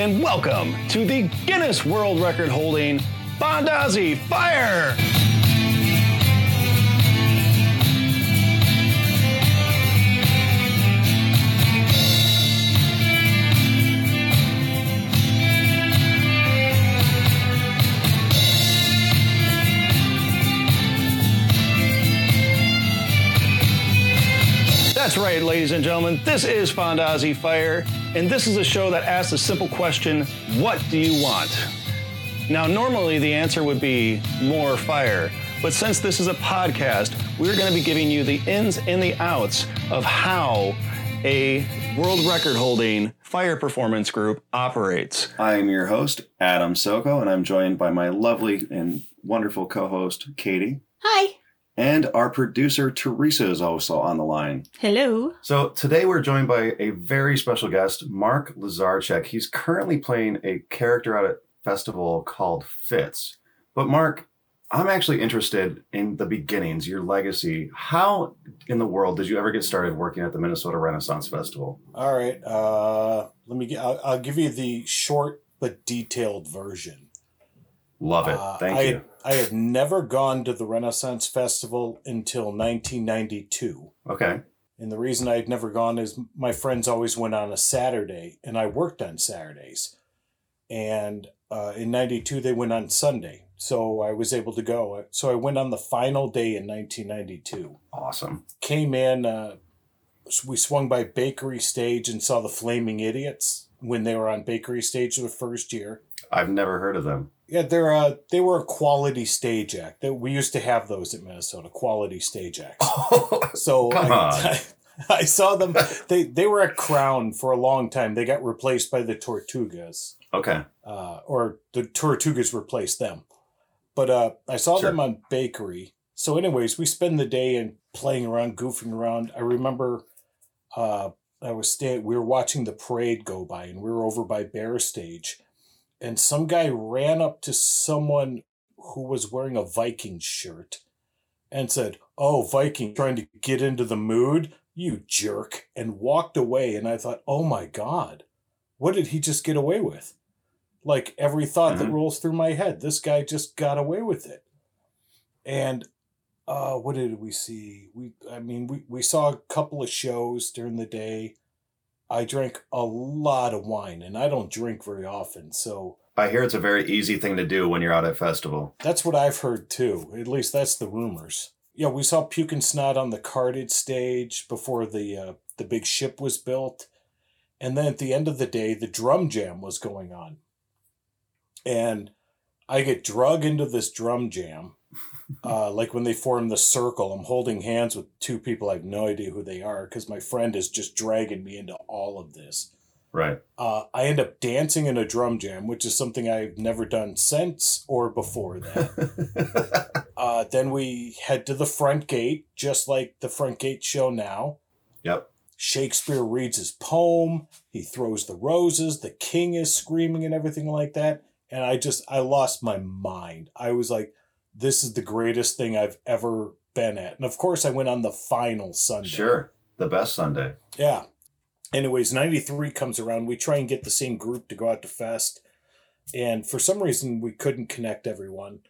and welcome to the Guinness World Record holding Fondazzi Fire! That's right, ladies and gentlemen. This is Fondazzi Fire, and this is a show that asks a simple question What do you want? Now, normally the answer would be more fire, but since this is a podcast, we're going to be giving you the ins and the outs of how a world record holding fire performance group operates. I am your host, Adam Soko, and I'm joined by my lovely and wonderful co host, Katie. Hi. And our producer, Teresa, is also on the line. Hello. So today we're joined by a very special guest, Mark Lazarchek. He's currently playing a character at a festival called Fitz. But Mark, I'm actually interested in the beginnings, your legacy. How in the world did you ever get started working at the Minnesota Renaissance Festival? All right. Uh, let me. Get, I'll, I'll give you the short but detailed version. Love it. Uh, Thank I, you. I had never gone to the Renaissance Festival until 1992. Okay. And the reason I had never gone is my friends always went on a Saturday, and I worked on Saturdays. And uh, in 92, they went on Sunday. So I was able to go. So I went on the final day in 1992. Awesome. Came in, uh, we swung by Bakery Stage and saw the Flaming Idiots when they were on Bakery Stage the first year. I've never heard of them. Yeah, they're uh, they were a quality stage act. That we used to have those at Minnesota, quality stage acts. So Come I, on. I, I saw them. They they were at Crown for a long time. They got replaced by the Tortugas, okay. uh, or the Tortugas replaced them. But uh, I saw Sure. them on Bakery. So, anyways, we spend the day and playing around, goofing around. I remember, uh, I was staying. We were watching the parade go by, and we were over by Bear Stage, and some guy ran up to someone who was wearing a Viking shirt, and said, "Oh, Viking, trying to get into the mood, you jerk," and walked away. And I thought, "Oh my god, what did he just get away with?" Like every thought that Mhm. rolls through my head, this guy just got away with it. And uh, what did we see? We, I mean, we, we saw a couple of shows during the day. I drank a lot of wine, and I don't drink very often, so I hear it's a very easy thing to do when you're out at festival. that's what I've heard too. At least that's the rumors. Yeah, we saw Puke and Snot on the carded stage before the uh, the big ship was built, and then at the end of the day, the drum jam was going on, and I get drug into this drum jam. Uh, like when they form the circle, I'm holding hands with two people. I have no idea who they are because my friend is just dragging me into all of this. Right. Uh, I end up dancing in a drum jam, which is something I've never done since or before that. uh, then we head to the front gate, just like the front gate show now. yep. Shakespeare reads his poem. He throws the roses. The king is screaming and everything like that. And I just, I lost my mind. I was like, this is the greatest thing I've ever been at. And of course, I went on the final Sunday. Sure. The best Sunday. Yeah. Anyways, 93 comes around. We try and get the same group to go out to Fest. And for some reason, we couldn't connect everyone.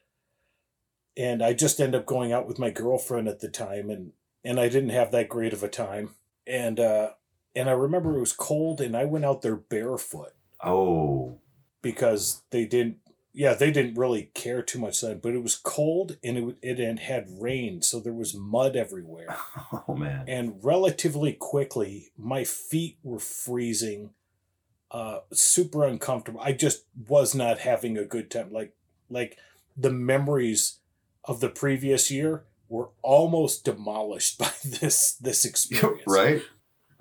And I just end up going out with my girlfriend at the time. And, and I didn't have that great of a time. And, uh, and I remember it was cold and I went out there barefoot Oh. because they didn't, yeah, they didn't really care too much then, but it was cold and it, it had had rain. So there was mud everywhere Oh man. and relatively quickly my feet were freezing uh super uncomfortable i just was not having a good time like like the memories of the previous year were almost demolished by this this experience right?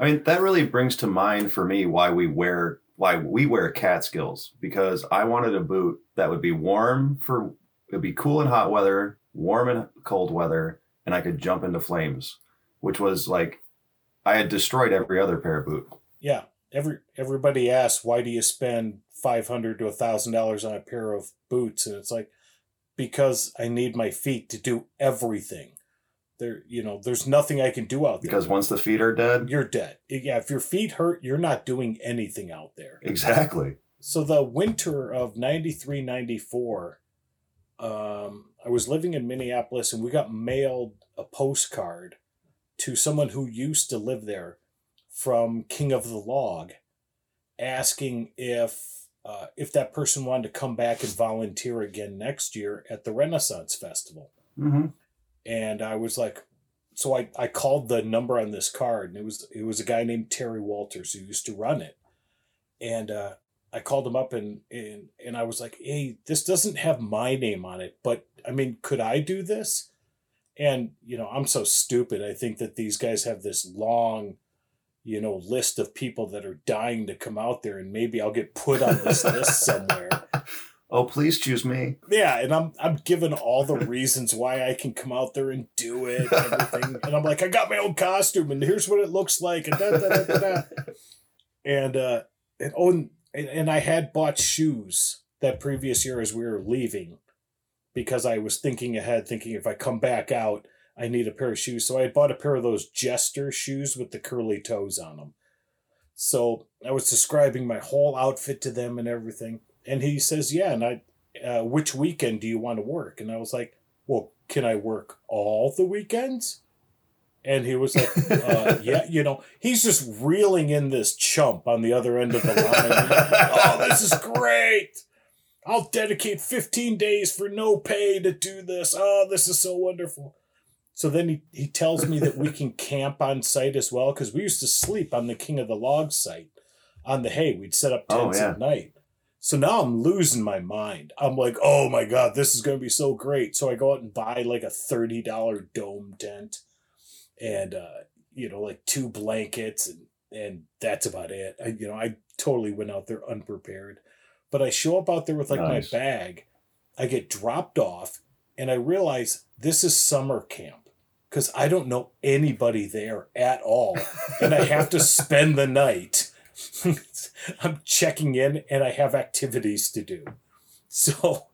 I mean, that really brings to mind for me why we wear why we wear Catskills because I wanted a boot that would be warm for it'd be cool in hot weather, warm in cold weather, and I could jump into flames, which was like I had destroyed every other pair of boot. yeah every everybody asks why do you spend 500 to a thousand dollars on a pair of boots and it's like because i need my feet to do everything there you know there's nothing i can do out there Because once the feet are dead, you're dead. Yeah, if your feet hurt, you're not doing anything out there. exactly. so the winter of 93 94 um, i was living in minneapolis and we got mailed a postcard to someone who used to live there from king of the log asking if uh, if that person wanted to come back and volunteer again next year at the renaissance festival hmm and I was like, so I, I called the number on this card, and it was it was a guy named Terry Walters who used to run it, and uh, I called him up and and and I was like, hey, this doesn't have my name on it, but I mean, could I do this? And you know, I'm so stupid. I think that these guys have this long, you know, list of people that are dying to come out there, and maybe I'll get put on this list somewhere. Oh, please choose me. Yeah, and I'm I'm given all the reasons why I can come out there and do it and everything. And I'm like, I got my own costume and here's what it looks like and da, da, da, da. And uh and oh and, and I had bought shoes that previous year as we were leaving because I was thinking ahead, thinking if I come back out, I need a pair of shoes. So I bought a pair of those jester shoes with the curly toes on them. So I was describing my whole outfit to them and everything. And he says, Yeah, and I uh, which weekend do you want to work? And I was like, Well, can I work all the weekends? And he was like, uh, Yeah, you know, he's just reeling in this chump on the other end of the line. Like, oh, this is great. I'll dedicate 15 days for no pay to do this. Oh, this is so wonderful. So then he, he tells me that we can camp on site as well because we used to sleep on the King of the Log site on the hay. We'd set up Oh, tents yeah. at night. So now I'm losing my mind. I'm like, oh my God, this is going to be so great. So I go out and buy like a $30 dome tent and, uh, you know, like two blankets and, and that's about it. I, you know, I totally went out there unprepared. But I show up out there with like Nice. my bag. I get dropped off and I realize this is summer camp because I don't know anybody there at all. and I have to spend the night. I'm checking in and I have activities to do. So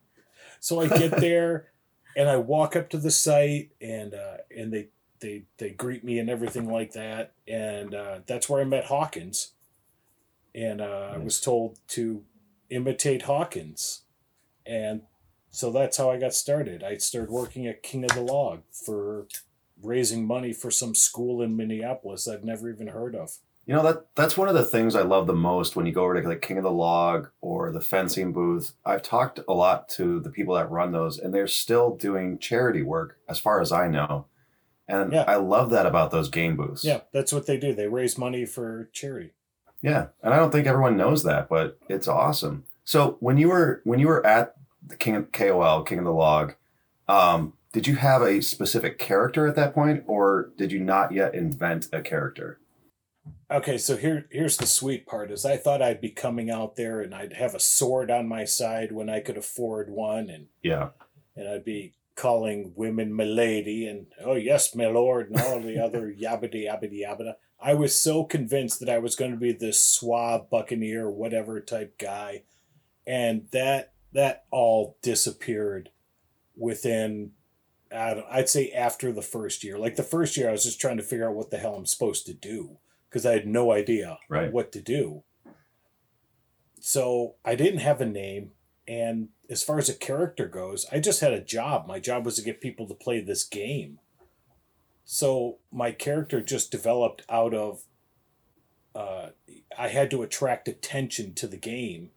so I get there and I walk up to the site and uh, and they they they greet me and everything like that. And uh, that's where I met Hawkins. And uh, I was told to imitate Hawkins. And so that's how I got started. I started working at King of the Log for raising money for some school in Minneapolis I'd never even heard of. You know that that's one of the things I love the most when you go over to like King of the Log or the fencing booth. I've talked a lot to the people that run those, and they're still doing charity work, as far as I know. And Yeah. I love that about those game booths. Yeah, that's what they do. They raise money for charity. Yeah, and I don't think everyone knows that, but it's awesome. So when you were when you were at the King of KOL, King of the Log, um, did you have a specific character at that point, or did you not yet invent a character? Okay, so here here's the sweet part is I thought I'd be coming out there and I'd have a sword on my side when I could afford one and Yeah, and I'd be calling women milady and oh yes, my lord and all the other yabbity yabbity yabbada. I was so convinced that I was going to be this suave buccaneer whatever type guy, and that that all disappeared within. I don't, I'd say after the first year. Like the first year, I was just trying to figure out what the hell I'm supposed to do because I had no idea Right. what to do. So I didn't have a name. And as far as a character goes, I just had a job. My job was to get people to play this game. So my character just developed out of. Uh, I had to attract attention to the game.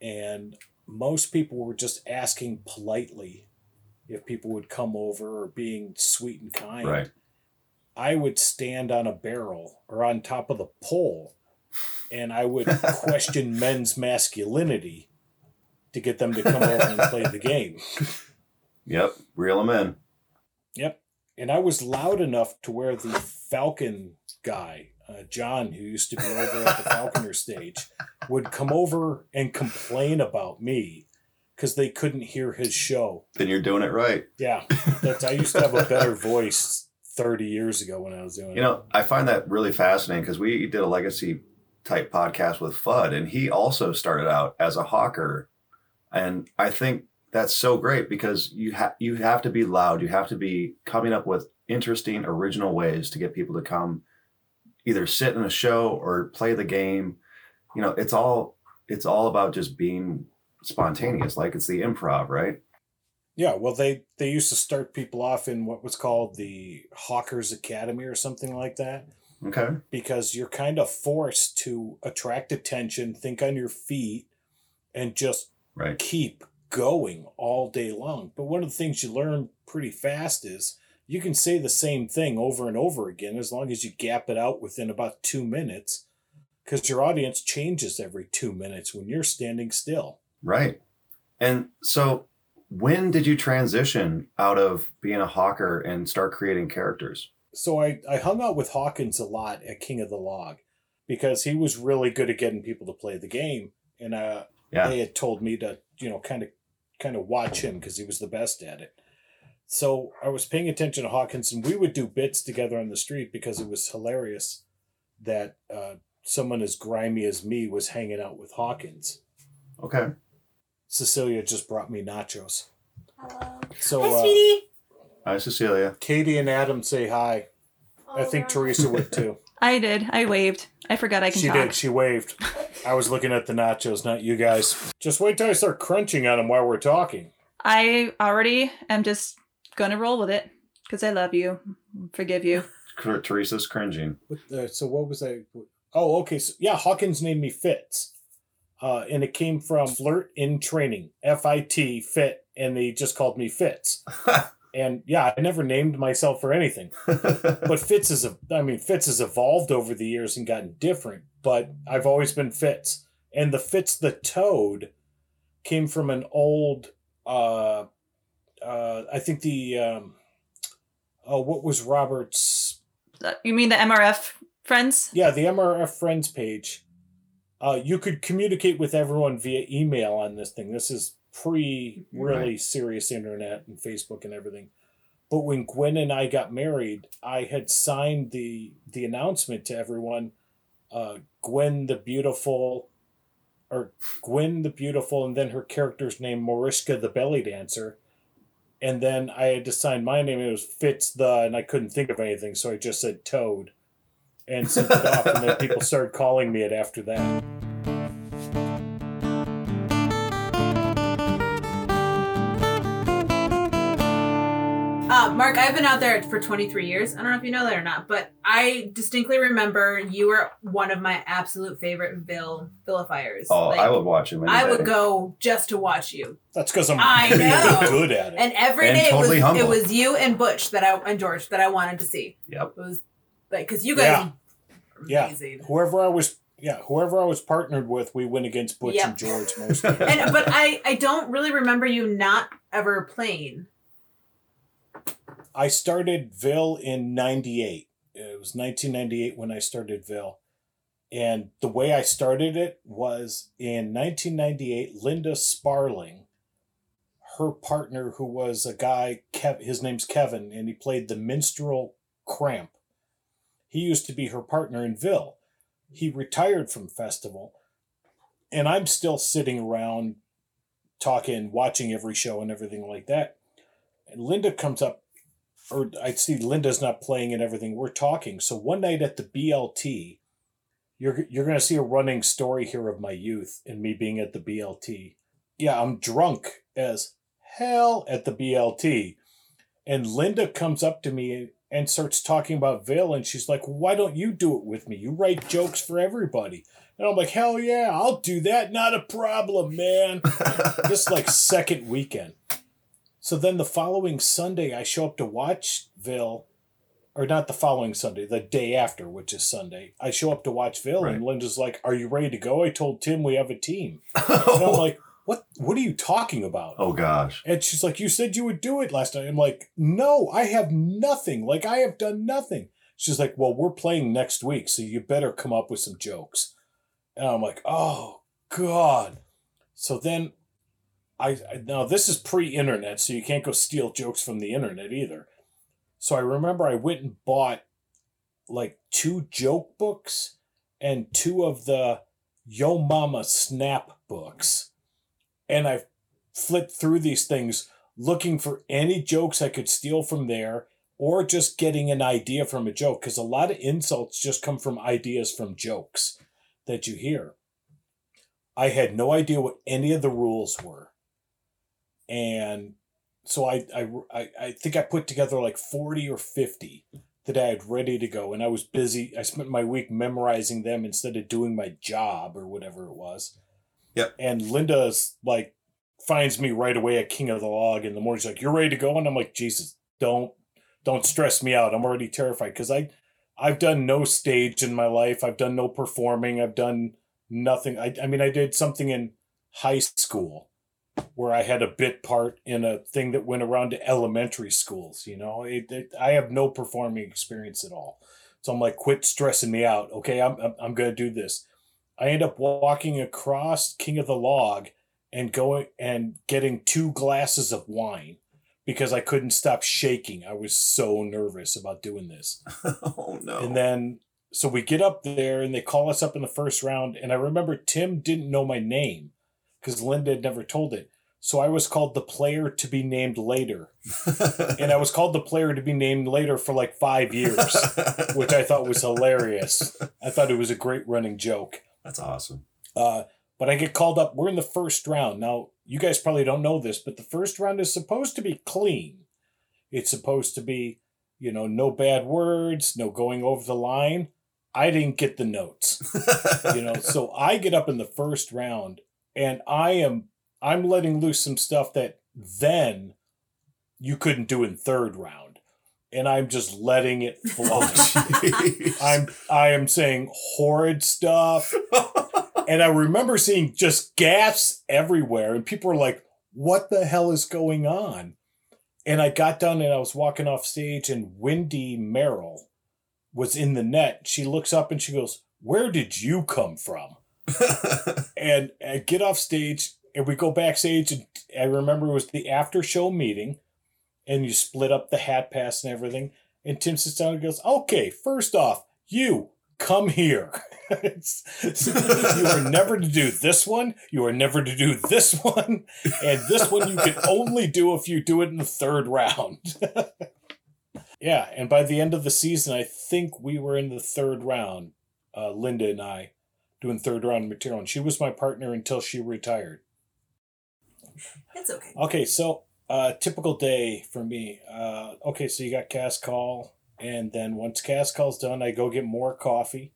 And most people were just asking politely if people would come over or being sweet and kind. right. I would stand on a barrel or on top of the pole and I would question men's masculinity to get them to come over and play the game. Yep, reel them in. Yep. And I was loud enough to where the Falcon guy, uh, John, who used to be over at the Falconer stage, would come over and complain about me because they couldn't hear his show. Then you're doing it right. Yeah. That's I used to have a better voice 30 years ago when I was doing You know, I find that really fascinating because we did a legacy type podcast with Fudd, and he also started out as a hawker, and I think that's so great because you have you have to be loud, you have to be coming up with interesting, original ways to get people to come, either sit in a show or play the game. You know, it's all it's all about just being spontaneous, like it's the improv, right? Yeah, well, they they used to start people off in what was called the Hawkers Academy or something like that, Okay. because you're kind of forced to attract attention, think on your feet, and just Right. keep going all day long. But one of the things you learn pretty fast is you can say the same thing over and over again as long as you gap it out within about two minutes, because your audience changes every two minutes when you're standing still. Right. And so when did you transition out of being a hawker and start creating characters? so I, I hung out with Hawkins a lot at King of the Log because he was really good at getting people to play the game, and uh, Yeah. they had told me to you know kind of kind of watch him because he was the best at it. So I was paying attention to Hawkins, and we would do bits together on the street because it was hilarious that uh, someone as grimy as me was hanging out with Hawkins. Okay. Cecilia just brought me nachos. Hello. So Hi, uh, sweetie. Hi, Cecilia. Katie and Adam say hi. I think Oh, Teresa would too. I did. I waved. I forgot I can she talk. did. She waved. I was looking at the nachos, not you guys. Just wait till I start crunching on them while we're talking. I already am just gonna roll with it because I love you, forgive you. Teresa's cringing. What the, so what was I? Oh, okay. So yeah, Hawkins named me Fitz, uh, and it came from flirt in training, F I T fit, and they just called me Fitz. And yeah, I never named myself for anything. But Fitz is a, I mean, Fitz has evolved over the years and gotten different. But I've always been Fitz, and the Fitz the Toad came from an old, uh, uh, I think the, um, oh, what was Robert's? Uh, You mean the MRF friends? Yeah, the MRF Friends page. Uh, you could communicate with everyone via email on this thing. This is pre really Right. serious internet and Facebook and everything. But when Gwen and I got married, I had signed the the announcement to everyone. Uh, Gwen the beautiful, or Gwen the beautiful, and then her character's name Mariska the belly dancer. And then I had to sign my name. It was Fitz the, and I couldn't think of anything, so I just said Toad, and sent it off. And then people started calling me it after that. Uh, Mark, I've been out there for 23 years. I don't know if you know that or not, but I distinctly remember you were one of my absolute favorite Vil vilifiers. oh, Like, I would watch him. any I day. would go just to watch you. That's because I'm I really know. good at it. And every And day totally it, was, it was you and Butch that I and George that I wanted to see. Yep. It was like because you guys Yeah. Yeah. amazing. whoever I was, yeah, whoever I was partnered with, we went against Butch Yep. and George most of the And but I I don't really remember you not ever playing. I started Vil in 98. It was 1998 when I started Vil. And the way I started it was in 1998, Linda Sparling, her partner, who was a guy, Kev, his name's Kevin, and he played the minstrel Cramp. He used to be her partner in Vil. He retired from Festival. And I'm still sitting around talking, watching every show and everything like that. And Linda comes up or I see Linda's not playing and everything. We're talking. So one night at the BLT, you're you're gonna see a running story here of my youth and me being at the BLT. Yeah, I'm drunk as hell at the BLT, and Linda comes up to me and starts talking about Vale, and she's like, "Why don't you do it with me? You write jokes for everybody." And I'm like, "Hell yeah, I'll do that. Not a problem, man." this like second weekend. So then the following Sunday, I show up to watch Vil, or not the following Sunday, the day after, which is Sunday. I show up to watch Vil, and Linda's like, "Are you ready to go?" I told Tim we have a team, and I'm like, "What? What are you talking about?" oh gosh. And she's like, "You said you would do it last night." I'm like, "No, I have nothing. Like I have done nothing." She's like, "Well, we're playing next week, so you better come up with some jokes." And I'm like, "Oh God!" So then, I I- now this is pre-internet, so you can't go steal jokes from the internet either. So I remember I went and bought like two joke books and two of the Yo Mama Snap books, and I flipped through these things looking for any jokes I could steal from there or just getting an idea from a joke because a lot of insults just come from ideas from jokes that you hear. I had no idea what any of the rules were. And so I, I, I, think I put together like 40 or 50 that I had ready to go. And I was busy. I spent my week memorizing them instead of doing my job or whatever it was. Yep. And Linda's like, finds me right away at King of the Log in the morning. She's like, You're ready to go? And I'm like, Jesus, don't, don't stress me out. I'm already terrified because I, I've done no stage in my life. I've done no performing. I've done nothing. I, I mean, I did something in high school where I had a bit part in a thing that went around to elementary schools. You know, it, it, I have no performing experience at all. So I'm like, quit stressing me out. Okay, I'm, I'm, I'm going to do this. I end up walking across King of the Log and going and getting two glasses of wine because I couldn't stop shaking. I was so nervous about doing this. oh no. And then so we get up there and they call us up in the first round. And I remember Tim didn't know my name because Linda had never told it. So I was called the player to be named later. And I was called the player to be named later for like five years, which I thought was hilarious. I thought it was a great running joke. That's awesome. Uh, but I get called up. We're in the first round. Now, you guys probably don't know this, but the first round is supposed to be clean. It's supposed to be, you know, no bad words, no going over the line. I didn't get the notes, you know, so I get up in the first round and I am I'm letting loose some stuff that then you couldn't do in third round. And I'm just letting it flow. Oh, I'm I am saying horrid stuff. And I remember seeing just gaps everywhere, and people were like, What the hell is going on? And I got done and I was walking off stage, and Wendy Merrill was in the net. She looks up and she goes, Where did you come from? And I get off stage and we go backstage, and I remember it was the after show meeting, and you split up the hat pass and everything. And Tim sits down and goes, Okay, first off, you come here. You are never to do this one. You are never to do this one. And this one you can only do if you do it in the third round. yeah. And by the end of the season, I think we were in the third round, uh, Linda and I doing third round material. And she was my partner until she retired. It's okay. Okay, so uh typical day for me. Uh okay, so you got cast call, and then once cast call's done, I go get more coffee.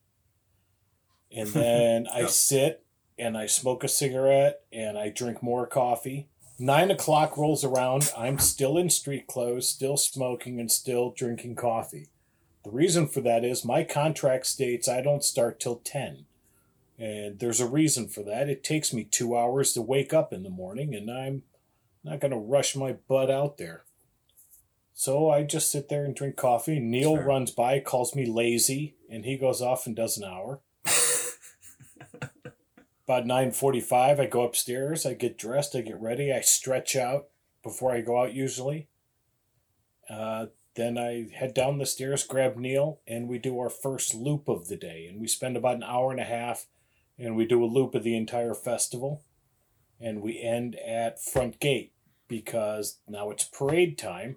And then I sit and I smoke a cigarette and I drink more coffee. Nine o'clock rolls around. I'm still in street clothes, still smoking, and still drinking coffee. The reason for that is my contract states I don't start till 10. And there's a reason for that. It takes me two hours to wake up in the morning, and I'm not going to rush my butt out there. So I just sit there and drink coffee. Neil Sure. runs by, calls me lazy, and he goes off and does an hour. About 9:45 I go upstairs, I get dressed, I get ready, I stretch out before I go out usually. Uh, then I head down the stairs, grab Neil, and we do our first loop of the day. And we spend about an hour and a half, and we do a loop of the entire festival. And we end at front gate because now it's parade time,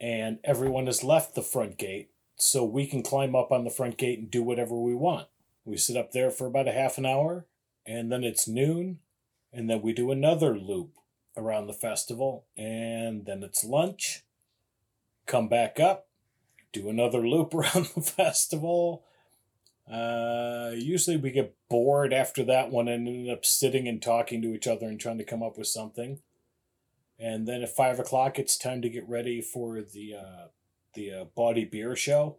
and everyone has left the front gate, so we can climb up on the front gate and do whatever we want. We sit up there for about a half an hour, and then it's noon, and then we do another loop around the festival, and then it's lunch come back up, do another loop around the festival. Uh, usually we get bored after that one and end up sitting and talking to each other and trying to come up with something. And then at five o'clock, it's time to get ready for the uh, the uh, body beer show.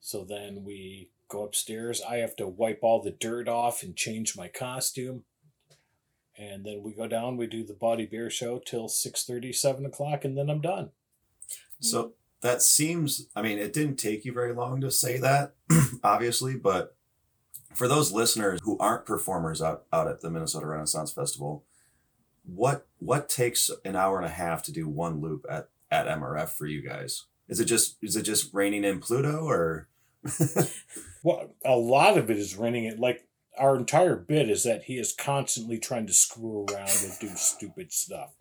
So then we go upstairs. I have to wipe all the dirt off and change my costume. And then we go down. We do the body beer show till six thirty, seven o'clock, and then I'm done. So that seems, I mean, it didn't take you very long to say that, obviously, but for those listeners who aren't performers out, out at the Minnesota Renaissance Festival, what what takes an hour and a half to do one loop at, at MRF for you guys? Is it just is it just reining in Pluto or Well, a lot of it is running it like our entire bit is that he is constantly trying to screw around and do stupid stuff.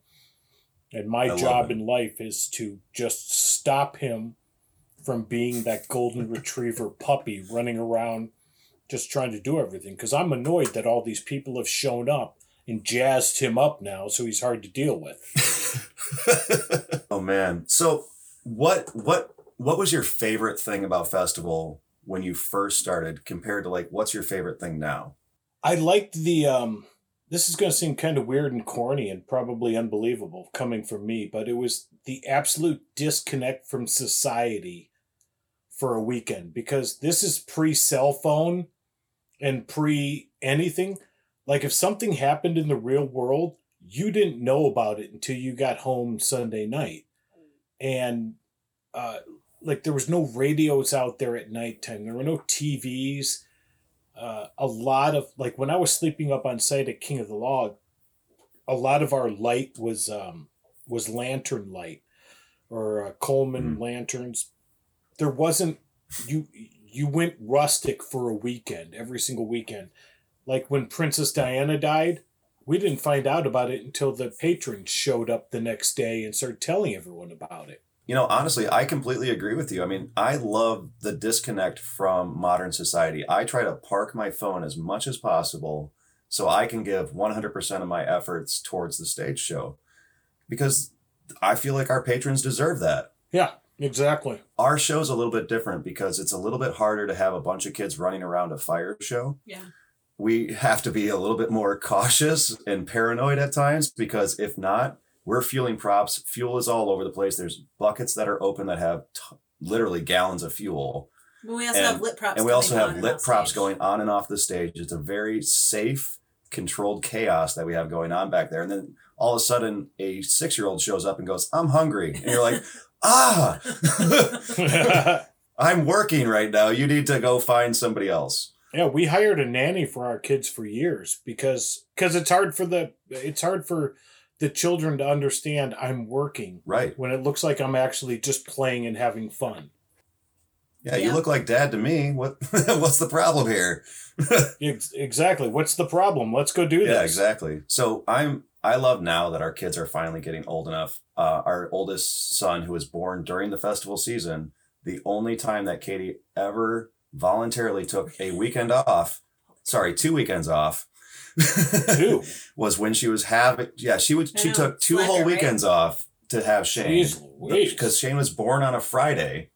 And my I job in life is to just stop him from being that golden retriever puppy running around just trying to do everything because I'm annoyed that all these people have shown up and jazzed him up now, so he's hard to deal with. oh man. So what what what was your favorite thing about festival when you first started compared to like what's your favorite thing now? I liked the um this is going to seem kind of weird and corny and probably unbelievable coming from me, but it was the absolute disconnect from society for a weekend because this is pre cell phone and pre anything. Like if something happened in the real world, you didn't know about it until you got home Sunday night. And uh like there was no radios out there at nighttime. There were no TVs uh, a lot of like when I was sleeping up on site at King of the Log, a lot of our light was um, was lantern light or uh, Coleman Mhm. lanterns. There wasn't you you went rustic for a weekend every single weekend. Like when Princess Diana died, we didn't find out about it until the patrons showed up the next day and started telling everyone about it. You know, honestly, I completely agree with you. I mean, I love the disconnect from modern society. I try to park my phone as much as possible so I can give 100% of my efforts towards the stage show because I feel like our patrons deserve that. Yeah, exactly. Our show's a little bit different because it's a little bit harder to have a bunch of kids running around a fire show. Yeah. We have to be a little bit more cautious and paranoid at times because if not, we're fueling props. Fuel is all over the place. There's buckets that are open that have t- literally gallons of fuel. But we also And- have lit props. and we also have lit props stage. going on and off the stage. It's a very safe, controlled chaos that we have going on back there. And then all of a sudden, a six year old shows up and goes, I'm hungry. And you're like, ah, I'm working right now. You need to go find somebody else. Yeah, we hired a nanny for our kids for years because because it's hard for the it's hard for the children to understand I'm working Right. when it looks like I'm actually just playing and having fun. Yeah, you look like dad to me. What what's the problem here? Exactly. What's the problem? Let's go do this. Yeah, exactly. So I'm I love now that our kids are finally getting old enough. Uh, our oldest son, who was born during the festival season, the only time that Katie ever voluntarily took a weekend off, sorry, two weekends off, Two. was when she was having. Yeah, she would. I She know, took two whole right? weekends off to have Shane because Shane was born on a Friday.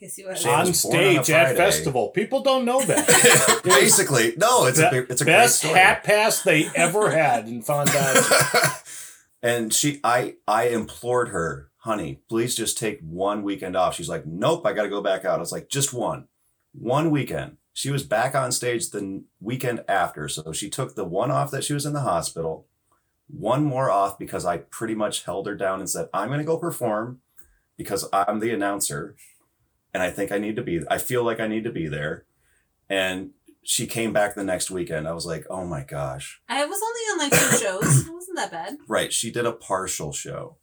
Yes, you are. On was born on stage at festival. People don't know that. Basically, no, it's a Be- big- it's a great Best story. hat pass they ever had in Fondazzi. and she I I implored her, honey, please just take one weekend off. She's like, nope, I gotta go back out. I was like, just one. One weekend. She was back on stage the weekend after. So she took the one off that she was in the hospital, one more off because I pretty much held her down and said, I'm gonna go perform because I'm the announcer. And I think I need to be I feel like I need to be there. And she came back the next weekend. I was like, oh my gosh. I was only on like two shows. It wasn't that bad. Right. She did a partial show.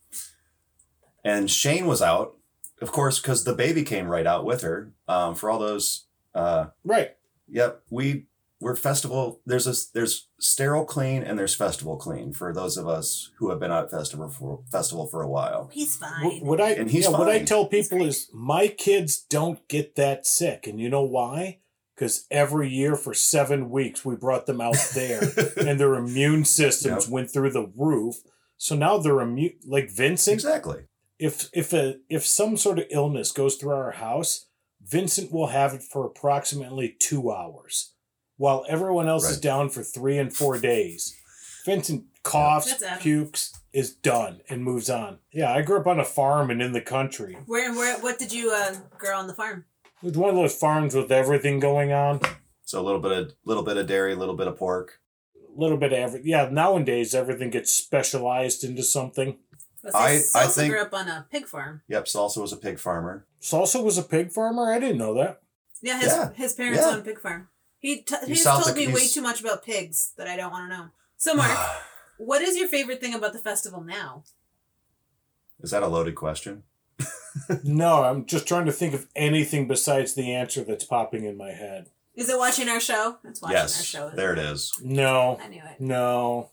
And Shane was out, of course, because the baby came right out with her. Um, for all those uh right. yep, we we're festival there's a there's sterile clean and there's festival clean for those of us who have been out at festival for festival for a while. He's Wh- fine. What I And he's yeah, what I tell people is my kids don't get that sick, and you know why? Because every year for seven weeks we brought them out there, and their immune systems Yep. went through the roof. So now they're immune. Like Vincent, exactly. if if a if some sort of illness goes through our house, Vincent will have it for approximately two hours, while everyone else is down for three and four days. Vincent coughs, pukes, is done, and moves on. Yeah, I grew up on a farm and in the country. Where, where, what did you uh, grow on the farm? With one of those farms with everything going on, So a little bit of little bit of dairy, a little bit of pork. a little bit of every. Yeah, nowadays everything gets specialized into something. Let's I- say I think- grew up on a pig farm. Yep, Salsa was a pig farmer. Salsa was a pig farmer. I didn't know that. Yeah, his Yeah. his parents Yeah. own a pig farm. He t- He's he's South told me Dak- way too much about pigs that I don't want to know. So Mark, what is your favorite thing about the festival now? Is that a loaded question? No, I'm just trying to think of anything besides the answer that's popping in my head. Is it watching our show? It's watching our yes. show. There it is. No, I knew it. no,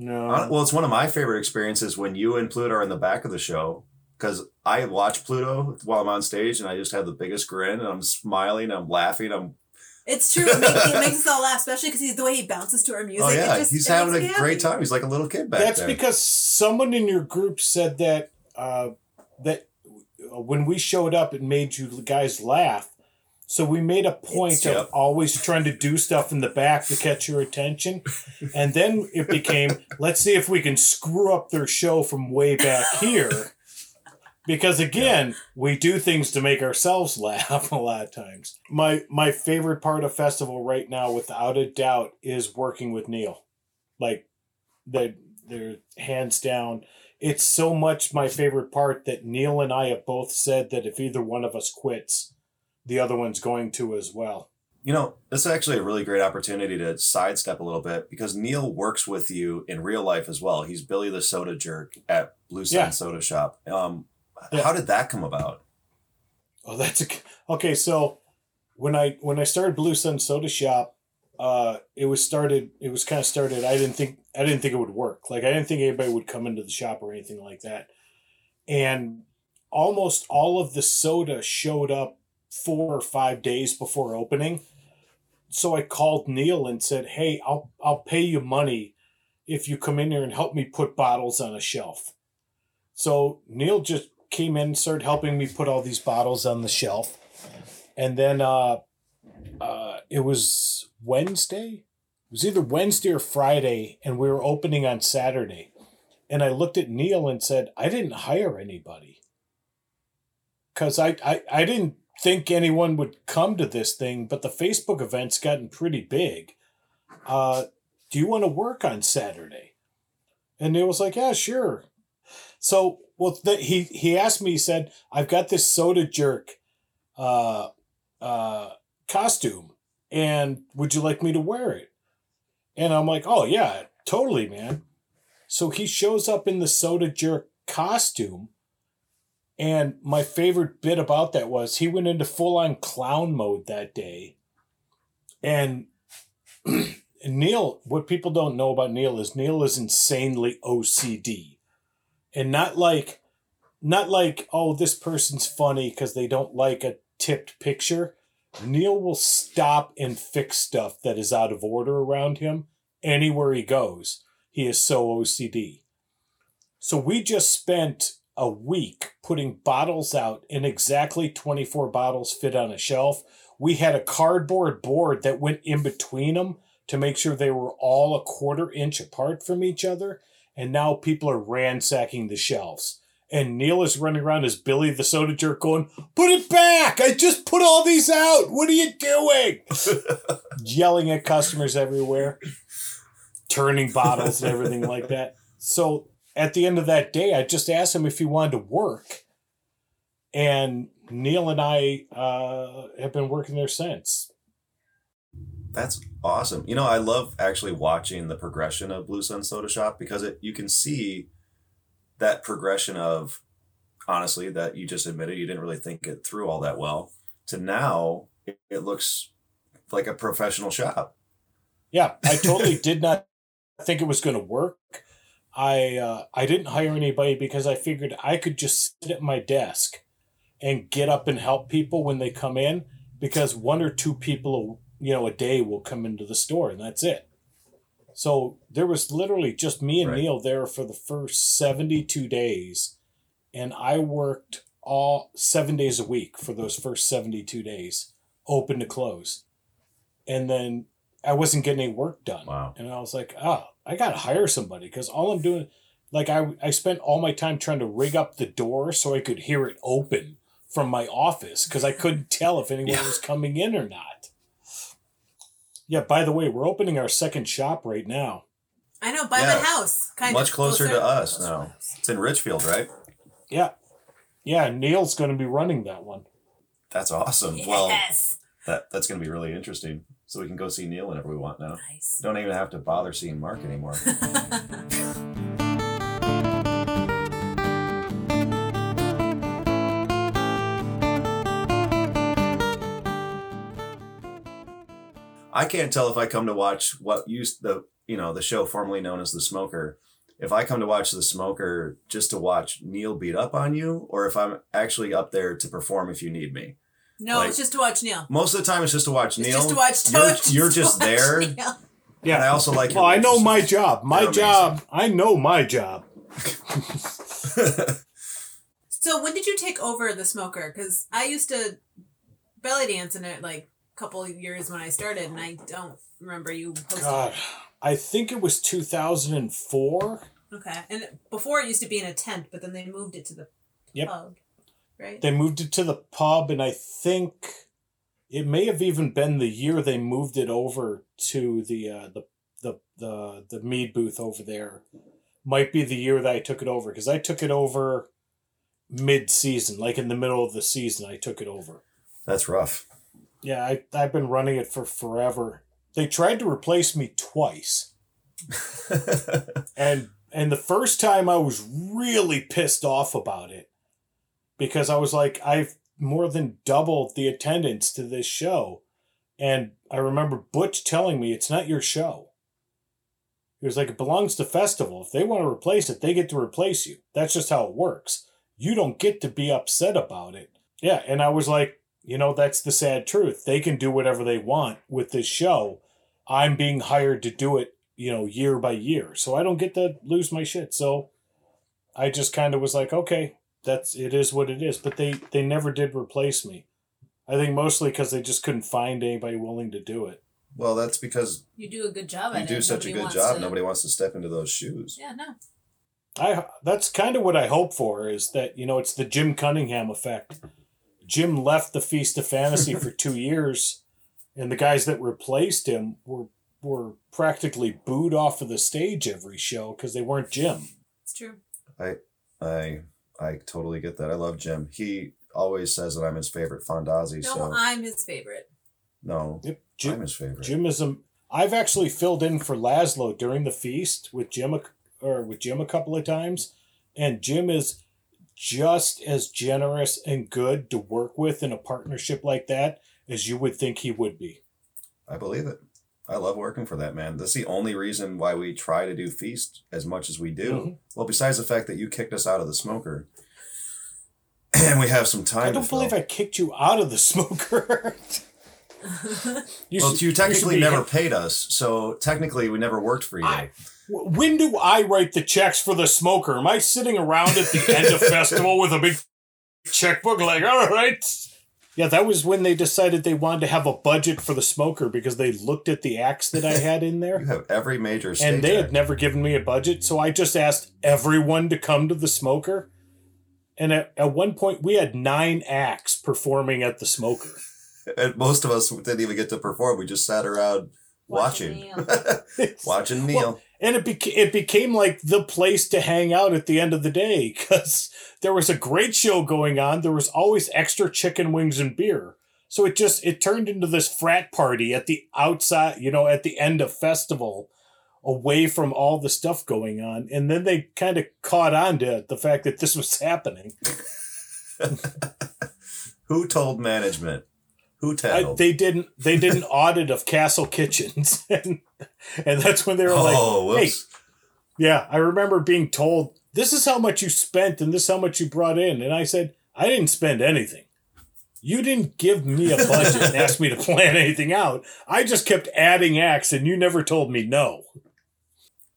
no. Hon- Well, it's one of my favorite experiences when you and Pluto are in the back of the show because I watch Pluto while I'm on stage and I just have the biggest grin and I'm smiling, I'm laughing, I'm It's true. It makes, it makes us all laugh, especially because he's the way he bounces to our music. oh yeah, just- he's having a me great time. He's like a little kid back there. That's there. because someone in your group said that uh, that when we showed up, it made you guys laugh. So we made a point Yep. of always trying to do stuff in the back to catch your attention, and then it became let's see if we can screw up their show from way back here. Because again, we do things to make ourselves laugh a lot of times. My my favorite part of festival right now, without a doubt, is working with Neil. Like they they're hands down. It's so much my favorite part that Neil and I have both said that if either one of us quits, the other one's going to as well. You know, this is actually a really great opportunity to sidestep a little bit because Neil works with you in real life as well. He's Billy the Soda Jerk at Blue Sun Yeah. Soda Shop. Um, Yeah. How did that come about? Oh, that's a, okay. So when I when I started Blue Sun Soda Shop, uh, it was started. It was kind of started. I didn't think I didn't think it would work. Like I didn't think anybody would come into the shop or anything like that. And almost all of the soda showed up four or five days before opening. So I called Neil and said, "Hey, I'll I'll pay you money if you come in here and help me put bottles on a shelf." So Neil just came in and started helping me put all these bottles on the shelf. And then uh, uh, it was Wednesday. It was either Wednesday or Friday, and we were opening on Saturday. And I looked at Neil and said, I didn't hire anybody. Because I, I, I didn't think anyone would come to this thing, but the Facebook event's gotten pretty big. Uh, do you want to work on Saturday? And Neil was like, Yeah, sure. So, well, th- he he asked me. He said, "I've got this soda jerk, uh, uh, costume, and would you like me to wear it?" And I'm like, "Oh yeah, totally, man." So he shows up in the soda jerk costume, and my favorite bit about that was he went into full on clown mode that day, and. Neil, what people don't know about Neil is Neil is insanely OCD and not like not like oh this person's funny because they don't like a tipped picture. Neil will stop and fix stuff that is out of order around him anywhere he goes. He is so ocd so we just spent a week putting bottles out and exactly 24 bottles fit on a shelf we had a cardboard board that went in between them to make sure they were all a quarter inch apart from each other and now people are ransacking the shelves. And Neil is running around as Billy the soda jerk going, Put it back! I just put all these out! What are you doing? Yelling at customers everywhere, turning bottles and everything like that. So at the end of that day, I just asked him if he wanted to work. And Neil and I uh, have been working there since. That's awesome. You know, I love actually watching the progression of Blue Sun Soda Shop because it you can see that progression of honestly that you just admitted you didn't really think it through all that well to now it, it looks like a professional shop. Yeah, I totally did not think it was going to work. I uh, I didn't hire anybody because I figured I could just sit at my desk and get up and help people when they come in because one or two people you know a day will come into the store and that's it. So there was literally just me and Right. Neil there for the first 72 days and I worked all 7 days a week for those first 72 days open to close. And then I wasn't getting any work done. Wow. And I was like, oh, I got to hire somebody because all I'm doing, like, I, I spent all my time trying to rig up the door so I could hear it open from my office because I couldn't tell if anyone Yeah. was coming in or not. Yeah, by the way, we're opening our second shop right now. I know, by Yeah. my house. Kind Much of closer to us Closer now. to. It's in Richfield, right? Yeah. Yeah, Neil's going to be running that one. That's awesome. Well, that that's going to be really interesting. So we can go see Neil whenever we want now. Nice. Don't even have to bother seeing Mark anymore. I can't tell if I come to watch what used the you know the show formerly known as the Smoker. If I come to watch the Smoker just to watch Neil beat up on you, or if I'm actually up there to perform if you need me. No, Like- it's just to watch Neil. Most of the time, it's just to watch It's Neil. just to watch. you're, just you're to just watch there. Neil. And I also like. Well, your I know my job. My job. I know my job. So when did you take over the smoker? Because I used to belly dance in it like a couple of years when I started, and I don't remember you hosting. God, I think it was 2004. Okay, and before it used to be in a tent, but then they moved it to the Yep. pub, right? They moved it to the pub, and I think it may have even been the year they moved it over to the uh, the the the the mead booth over there. Might be the year that I took it over because I took it over mid season, like in the middle of the season. I took it over. That's rough. Yeah, I I've been running it for forever. They tried to replace me twice. and and the first time I was really pissed off about it because I was like I've more than doubled the attendance to this show and I remember Butch telling me it's not your show. He was like it belongs to festival. If they want to replace it, they get to replace you. That's just how it works. You don't get to be upset about it. Yeah, and I was like, you know, that's the sad truth. They can do whatever they want with this show. I'm being hired to do it you know, year by year. So I don't get to lose my shit. So I just kind of was like, okay, that's it is what it is. But they they never did replace me. I think mostly because they just couldn't find anybody willing to do it. well, that's because you do a good job. you do it. such a good job. to- Nobody wants to step into those shoes. Yeah, no. I that's kind of what I hope for is that you know it's the Jim Cunningham effect. Jim left the Feast of Fantasy for two years, and the guys that replaced him were were practically booed off of the stage every show because they weren't Jim. It's true. I I totally get that. I love Jim. He always says that I'm his favorite Fondazzi. No, so I'm his favorite. no, Yep, I'm Jim. his favorite. Jim is a. I've actually filled in for Laszlo during the feast with Jim, a, or with Jim a couple of times, and Jim is just as generous and good to work with in a partnership like that as you would think he would be. I believe it. I love working for that man. That's the only reason why we try to do feast as much as we do. Mhm. Well, besides the fact that you kicked us out of the smoker, and we have some time. I don't believe I kicked you out of the smoker. you Well, should- you technically be- never paid us, so technically we never worked for you. I- When do I write the checks for the smoker? Am I sitting around at the end of festival with a big checkbook like, all right? Yeah, that was when they decided they wanted to have a budget for the smoker because they looked at the acts that I had in there. you have every major and they had never given me a budget, so I just asked everyone to come to the smoker. And at, at one point, we had nine acts performing at the smoker. and most of us didn't even get to perform. We just sat around Watching watching, watching Neil. and it beca- it became like the place to hang out at the end of the day because there was a great show going on. There was always extra chicken wings and beer. So it just it turned into this frat party at the outside, you know, at the end of festival, away from all the stuff going on. And then they kind of caught on to the fact that this was happening. Who told management? Who I, they didn't they did an audit of Castle Kitchens, and and that's when they were like, oh, "Hey. Yeah, I remember being told, this is how much you spent and this is how much you brought in. And I said, I didn't spend anything. You didn't give me a budget and ask me to plan anything out. I just kept adding acts and you never told me no.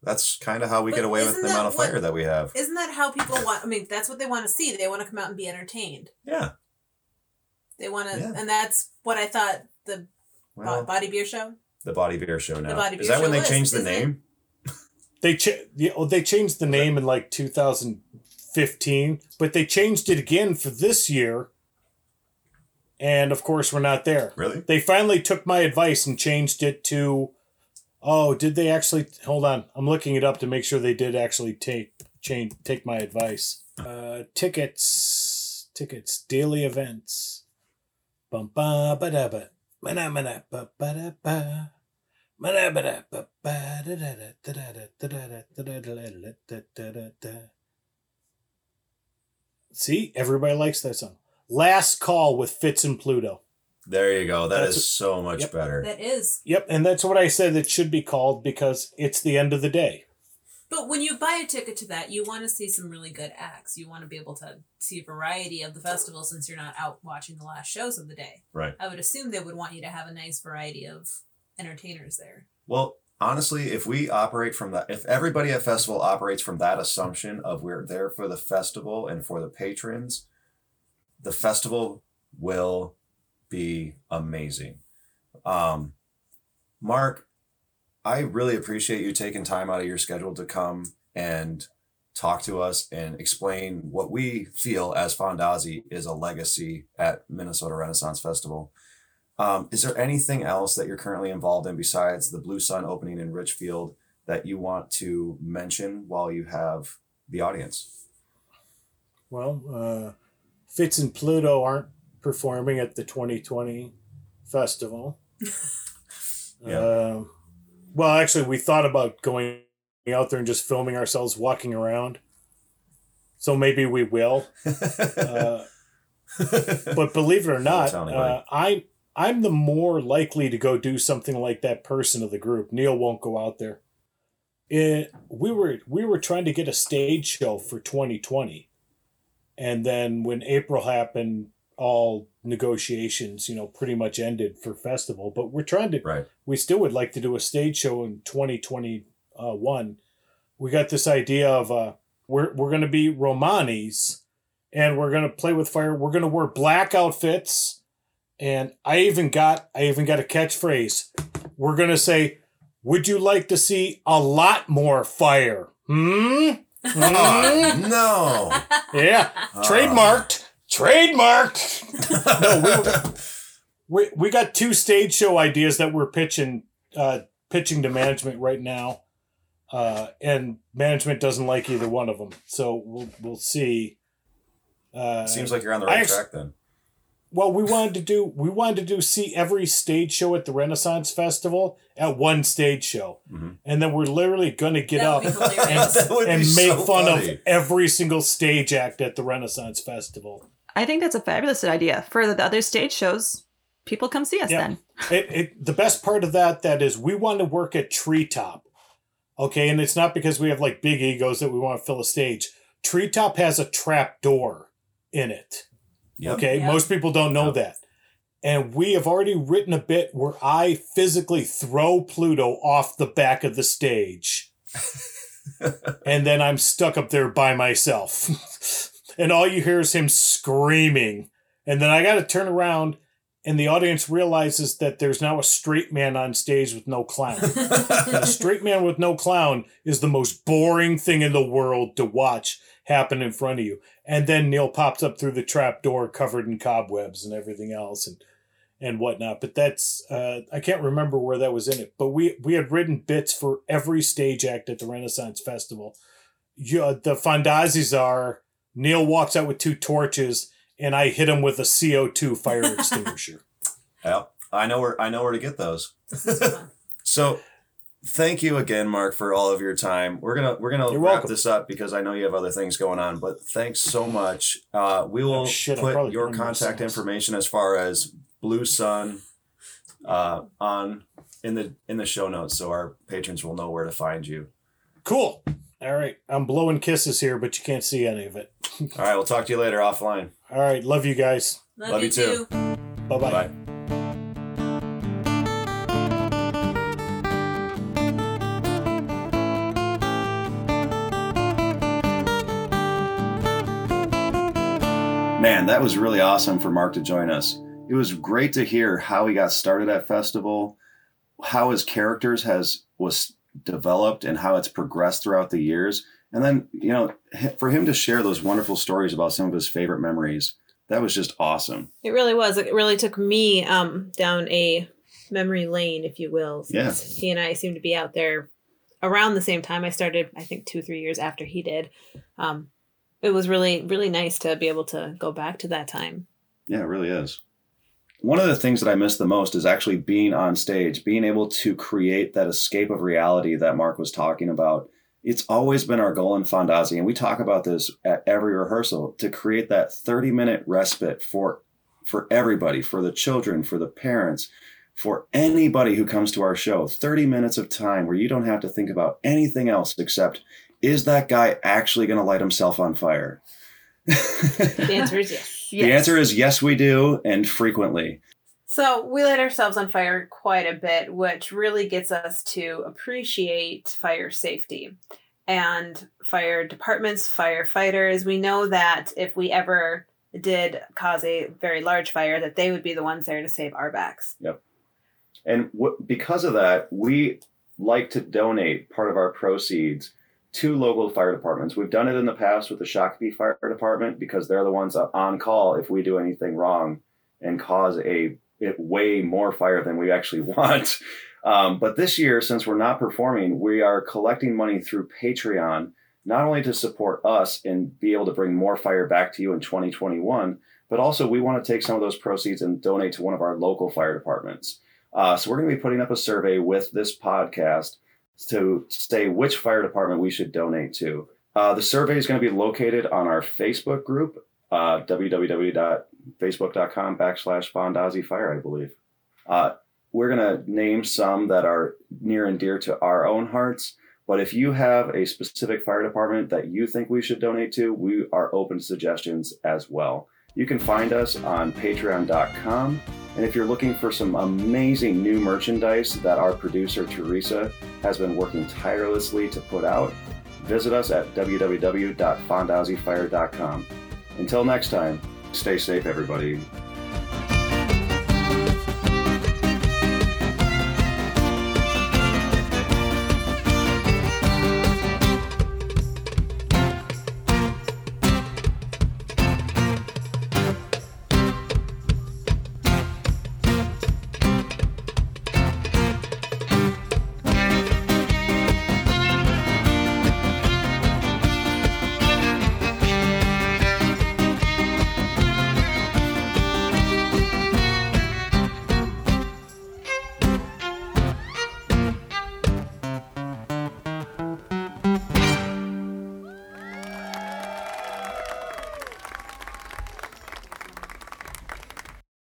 That's kind of how we But get away with the amount of what- fire that we have. Isn't that how people want? I mean, that's what they want to see. They want to come out and be entertained. Yeah. They want to, Yeah. and that's what I thought the Well, body beer show. the Body Beer Show now. Body is that when they is, changed the isn't it? name? They cha- yeah, oh, they changed the name in like 2015, but they changed it again for this year. And of course, we're not there. Really? They finally took my advice and changed it to Oh, did they actually hold on? I'm looking it up to make sure they did actually take change take my advice. Uh tickets tickets daily events. Bum ba ba da ba. Mana mana ba ba da ba. Mana ba da ba ba da da da da da da da da da da da da da da da. See, everybody likes that song. Last call with Fitz and Pluto. There you go. That That's- is so much Yep. better. That is, Yep, and that's what I said it should be called because it's the end of the day. But when you buy a ticket to that, you want to see some really good acts. You want to be able to see a variety of the festival since you're not out watching the last shows of the day. Right. I would assume they would want you to have a nice variety of entertainers there. Well, honestly, if we operate from that, if everybody at festival operates from that assumption of we're there for the festival and for the patrons, the festival will be amazing. Um, Mark, I really appreciate you taking time out of your schedule to come and talk to us and explain what we feel as Fondazzi is a legacy at Minnesota Renaissance Festival. Um, is there anything else that you're currently involved in besides the Blue Sun opening in Richfield that you want to mention while you have the audience? Well, uh, Fitz and Pluto aren't performing at the 2020 festival. Yeah. Um, well, actually, we thought about going out there and just filming ourselves walking around. So maybe we will. Uh, but believe it or not, uh, I I'm the more likely to go do something like that person of the group. Neil won't go out there. It, we were we were trying to get a stage show for 2020, and then when April happened, all negotiations you know pretty much ended for festival. But we're trying to right. we still would like to do a stage show in 2021. We got this idea of uh, we're we're going to be Romanis, and we're going to play with fire. We're going to wear black outfits, and I even got I even got a catchphrase. We're going to say, "Would you like to see a lot more fire?" Hmm. Hmm? Oh, no. yeah. Trademarked. Trademarked. no, we, were- we we got two stage show ideas that we're pitching uh pitching to management right now. Uh and management doesn't like either one of them. So we'll we'll see. Uh Seems like you're on the right actu- track then. well, we wanted to do we wanted to do see every stage show at the Renaissance Festival at one stage show. Mhm. And then we're literally going to get That up would be hilarious. That would and make so fun funny. of every single stage act at the Renaissance Festival. I think that's a fabulous idea. For the other stage shows, people come see us Yeah. then. it, it the best part of that that is we want to work at treetop okay and it's not because we have like big egos that we want to fill a stage treetop has a trap door in it Yep. okay Yep. most people don't know Yep. that and we have already written a bit where i physically throw pluto off the back of the stage and then i'm stuck up there by myself and all you hear is him screaming and then i got to turn around and the audience realizes that there's now a straight man on stage with no clown. a straight man with no clown is the most boring thing in the world to watch happen in front of you. And then Neil pops up through the trap door covered in cobwebs and everything else and and whatnot. But that's uh, I can't remember where that was in it. But we we had written bits for every stage act at the Renaissance Festival. You, uh, the Fondazzis are Neil walks out with two torches and I hit him with a CO2 fire extinguisher. Well, I know where I know where to get those. This is fun. So thank you again, Mark, for all of your time. We're gonna we're gonna You're wrap welcome. this up because I know you have other things going on. But thanks so much. Uh, we will Oh, shit, put your contact information as far as Blue Sun uh, on in the in the show notes, so our patrons will know where to find you. Cool. All right. I'm blowing kisses here, but you can't see any of it. All right, we'll talk to you later offline. All right. Love you guys. Love, Love you you too. too. Bye bye. Bye. Man, that was really awesome for Mark to join us. It was great to hear how he got started at festival, how his characters has was developed and how it's progressed throughout the years. And then, you know, for him to share those wonderful stories about some of his favorite memories, that was just awesome. It really was. It really took me um, down a memory lane, if you will. since He and I seem to be out there around the same time. I started, I think, two, three years after he did. Um, it was really, really nice to be able to go back to that time. Yeah, it really is. One of the things that I miss the most is actually being on stage, being able to create that escape of reality that Mark was talking about. It's always been our goal in Fondazzi, and we talk about this at every rehearsal to create that 30 minute respite for for everybody, for the children, for the parents, for anybody who comes to our show 30 minutes of time where you don't have to think about anything else except is that guy actually going to light himself on fire? the answer is yes. Yes. The answer is yes, we do, and frequently. So we light ourselves on fire quite a bit, which really gets us to appreciate fire safety and fire departments, firefighters. We know that if we ever did cause a very large fire, that they would be the ones there to save our backs. Yep. And w- because of that, we like to donate part of our proceeds to local fire departments. We've done it in the past with the Shakopee Fire Department because they're the ones on call if we do anything wrong and cause a way more fire than we actually want. Um, but this year, since we're not performing, we are collecting money through Patreon, not only to support us and be able to bring more fire back to you in 2021, but also we want to take some of those proceeds and donate to one of our local fire departments. Uh, so we're going to be putting up a survey with this podcast to say which fire department we should donate to. Uh, the survey is going to be located on our Facebook group, uh, www.facebook.com backslash Fondazzi Fire, I believe. Uh, we're going to name some that are near and dear to our own hearts. But if you have a specific fire department that you think we should donate to, we are open to suggestions as well. You can find us on patreon.com. And if you're looking for some amazing new merchandise that our producer Teresa has been working tirelessly to put out, visit us at www.fondazzifire.com. Until next time, stay safe, everybody.